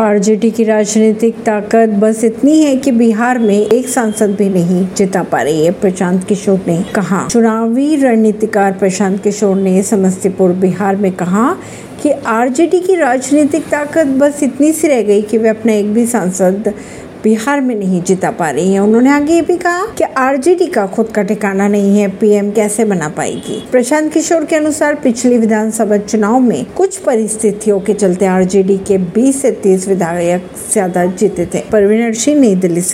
RJD की राजनीतिक ताकत बस इतनी है कि बिहार में एक सांसद भी नहीं जिता पा रही है, प्रशांत किशोर ने कहा। चुनावी रणनीतिकार प्रशांत किशोर ने समस्तीपुर, बिहार में कहा कि आरजेडी की राजनीतिक ताकत बस इतनी सी रह गई कि वे अपना एक भी सांसद बिहार में नहीं जिता पा रही है। उन्होंने आगे ये भी कहा कि आरजेडी का खुद का ठिकाना नहीं है, पीएम कैसे बना पाएगी? प्रशांत किशोर के अनुसार पिछली विधानसभा चुनाव में कुछ परिस्थितियों के चलते आरजेडी के 20 से 30 विधायक ज़्यादा जीते थे। परवीन सिंह नई दिल्ली से।